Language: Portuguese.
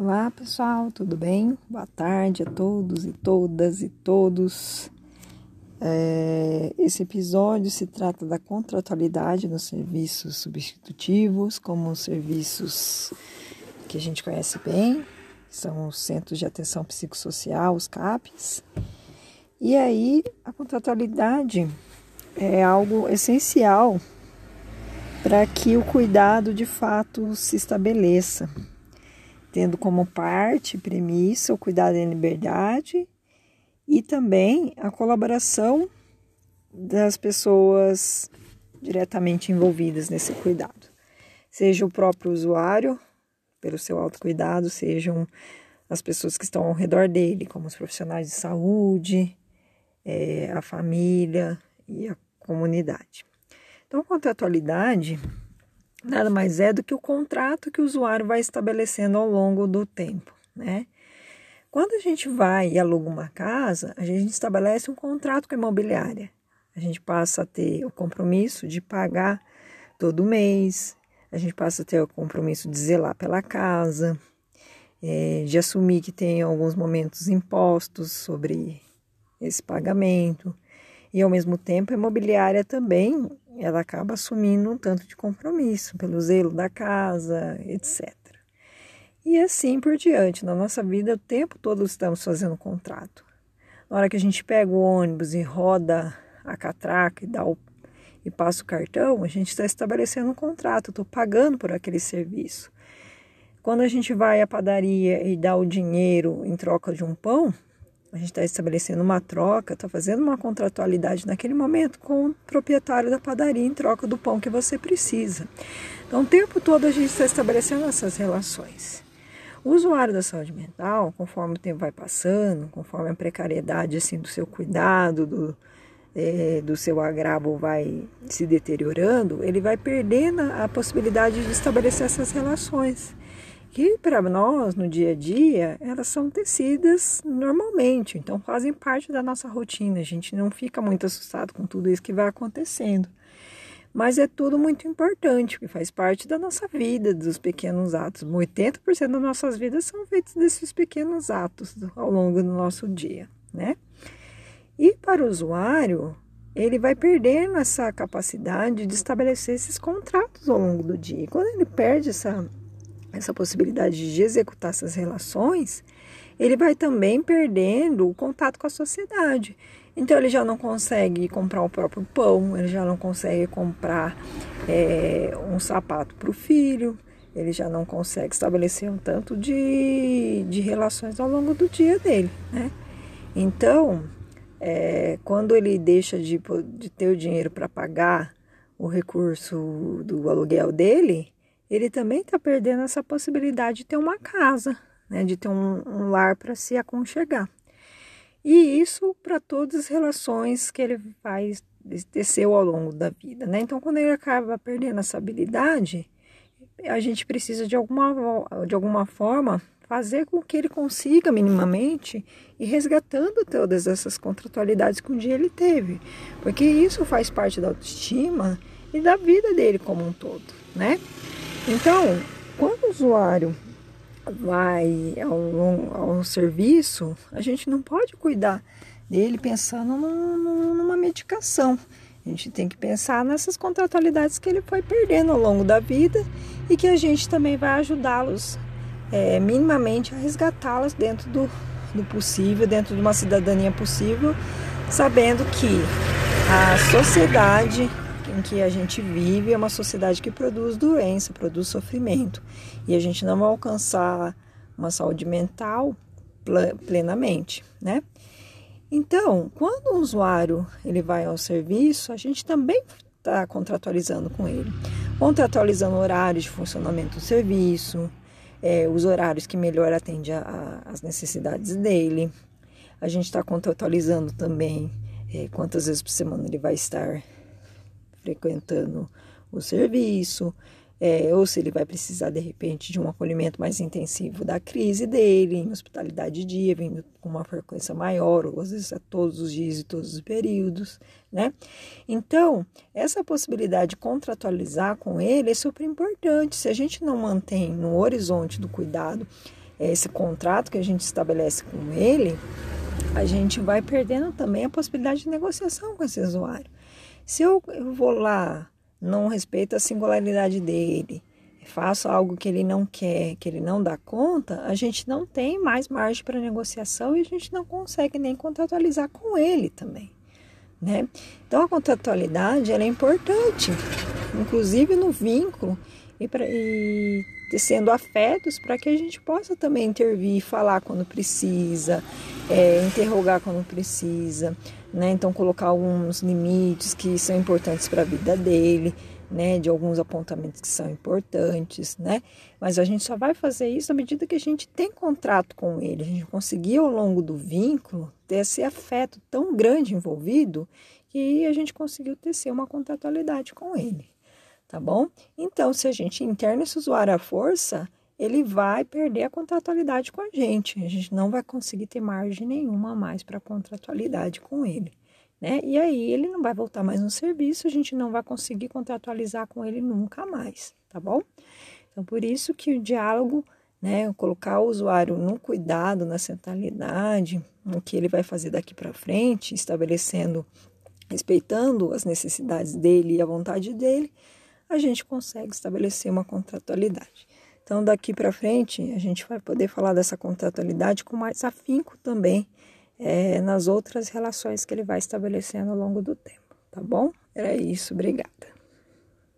Olá pessoal, tudo bem? Boa tarde a todos e todas e todos. É, esse episódio se trata da contratualidade nos serviços substitutivos, como os serviços que a gente conhece bem, são os Centros de Atenção Psicossocial, os CAPs. E aí, a contratualidade é algo essencial para que o cuidado de fato se estabeleça tendo como parte premissa o cuidado em liberdade e também a colaboração das pessoas diretamente envolvidas nesse cuidado, seja o próprio usuário, pelo seu autocuidado, sejam as pessoas que estão ao redor dele, como os profissionais de saúde, é, a família e a comunidade. Então, quanto à atualidade, nada mais é do que o contrato que o usuário vai estabelecendo ao longo do tempo, né? Quando a gente vai e aluga uma casa, a gente estabelece um contrato com a imobiliária. A gente passa a ter o compromisso de pagar todo mês, a gente passa a ter o compromisso de zelar pela casa, é, de assumir que tem alguns momentos impostos sobre esse pagamento. E ao mesmo tempo a imobiliária também ela acaba assumindo um tanto de compromisso pelo zelo da casa, etc. E assim por diante. Na nossa vida, o tempo todo estamos fazendo contrato. Na hora que a gente pega o ônibus e roda a catraca e, dá o, e passa o cartão, a gente está estabelecendo um contrato, estou pagando por aquele serviço. Quando a gente vai à padaria e dá o dinheiro em troca de um pão, a gente está estabelecendo uma troca, está fazendo uma contratualidade naquele momento com o proprietário da padaria em troca do pão que você precisa. Então, o tempo todo a gente está estabelecendo essas relações. O usuário da saúde mental, conforme o tempo vai passando, conforme a precariedade assim, do seu cuidado, do, é, do seu agravo vai se deteriorando, ele vai perdendo a possibilidade de estabelecer essas relações que para nós no dia a dia elas são tecidas normalmente, então fazem parte da nossa rotina. A gente não fica muito assustado com tudo isso que vai acontecendo, mas é tudo muito importante, porque faz parte da nossa vida, dos pequenos atos. 80% das nossas vidas são feitas desses pequenos atos ao longo do nosso dia, né? E para o usuário, ele vai perdendo essa capacidade de estabelecer esses contratos ao longo do dia. E quando ele perde essa essa possibilidade de executar essas relações, ele vai também perdendo o contato com a sociedade. Então ele já não consegue comprar o próprio pão, ele já não consegue comprar é, um sapato para o filho, ele já não consegue estabelecer um tanto de, de relações ao longo do dia dele, né? Então, é, quando ele deixa de, de ter o dinheiro para pagar o recurso do aluguel dele, ele também está perdendo essa possibilidade de ter uma casa, né, de ter um, um lar para se aconchegar. E isso para todas as relações que ele vai teceu ao longo da vida, né? Então, quando ele acaba perdendo essa habilidade, a gente precisa de alguma, de alguma forma fazer com que ele consiga minimamente e resgatando todas essas contratualidades que um dia ele teve, porque isso faz parte da autoestima e da vida dele como um todo, né? Então, quando o usuário vai ao, ao serviço, a gente não pode cuidar dele pensando num, numa medicação. A gente tem que pensar nessas contratualidades que ele foi perdendo ao longo da vida e que a gente também vai ajudá-los é, minimamente a resgatá-las dentro do, do possível, dentro de uma cidadania possível, sabendo que a sociedade em que a gente vive é uma sociedade que produz doença, produz sofrimento. E a gente não vai alcançar uma saúde mental plenamente, né? Então, quando o usuário ele vai ao serviço, a gente também está contratualizando com ele, contratualizando horários de funcionamento do serviço, é, os horários que melhor atendem às necessidades dele. A gente está contratualizando também é, quantas vezes por semana ele vai estar frequentando o serviço, é, ou se ele vai precisar de repente de um acolhimento mais intensivo da crise dele, em hospitalidade de dia, vindo com uma frequência maior, ou às vezes a todos os dias e todos os períodos, né? Então, essa possibilidade de contratualizar com ele é super importante. Se a gente não mantém no horizonte do cuidado esse contrato que a gente estabelece com ele, a gente vai perdendo também a possibilidade de negociação com esse usuário. Se eu, eu vou lá, não respeito a singularidade dele, faço algo que ele não quer, que ele não dá conta, a gente não tem mais margem para negociação e a gente não consegue nem contratualizar com ele também. Né? Então a contratualidade é importante, inclusive no vínculo e, pra, e tecendo afetos para que a gente possa também intervir, falar quando precisa, é, interrogar quando precisa, né? Então colocar alguns limites que são importantes para a vida dele, né? De alguns apontamentos que são importantes, né? Mas a gente só vai fazer isso à medida que a gente tem contrato com ele, a gente conseguir ao longo do vínculo ter esse afeto tão grande envolvido que a gente conseguiu tecer uma contratualidade com ele tá bom? Então, se a gente interna esse usuário à força, ele vai perder a contratualidade com a gente. A gente não vai conseguir ter margem nenhuma mais para contratualidade com ele. Né? E aí ele não vai voltar mais no serviço, a gente não vai conseguir contratualizar com ele nunca mais, tá bom? Então, por isso que o diálogo, né, colocar o usuário no cuidado, na centralidade, o que ele vai fazer daqui para frente, estabelecendo, respeitando as necessidades dele e a vontade dele, a gente consegue estabelecer uma contratualidade. Então, daqui para frente, a gente vai poder falar dessa contratualidade com mais afinco também é, nas outras relações que ele vai estabelecendo ao longo do tempo, tá bom? Era isso, obrigada.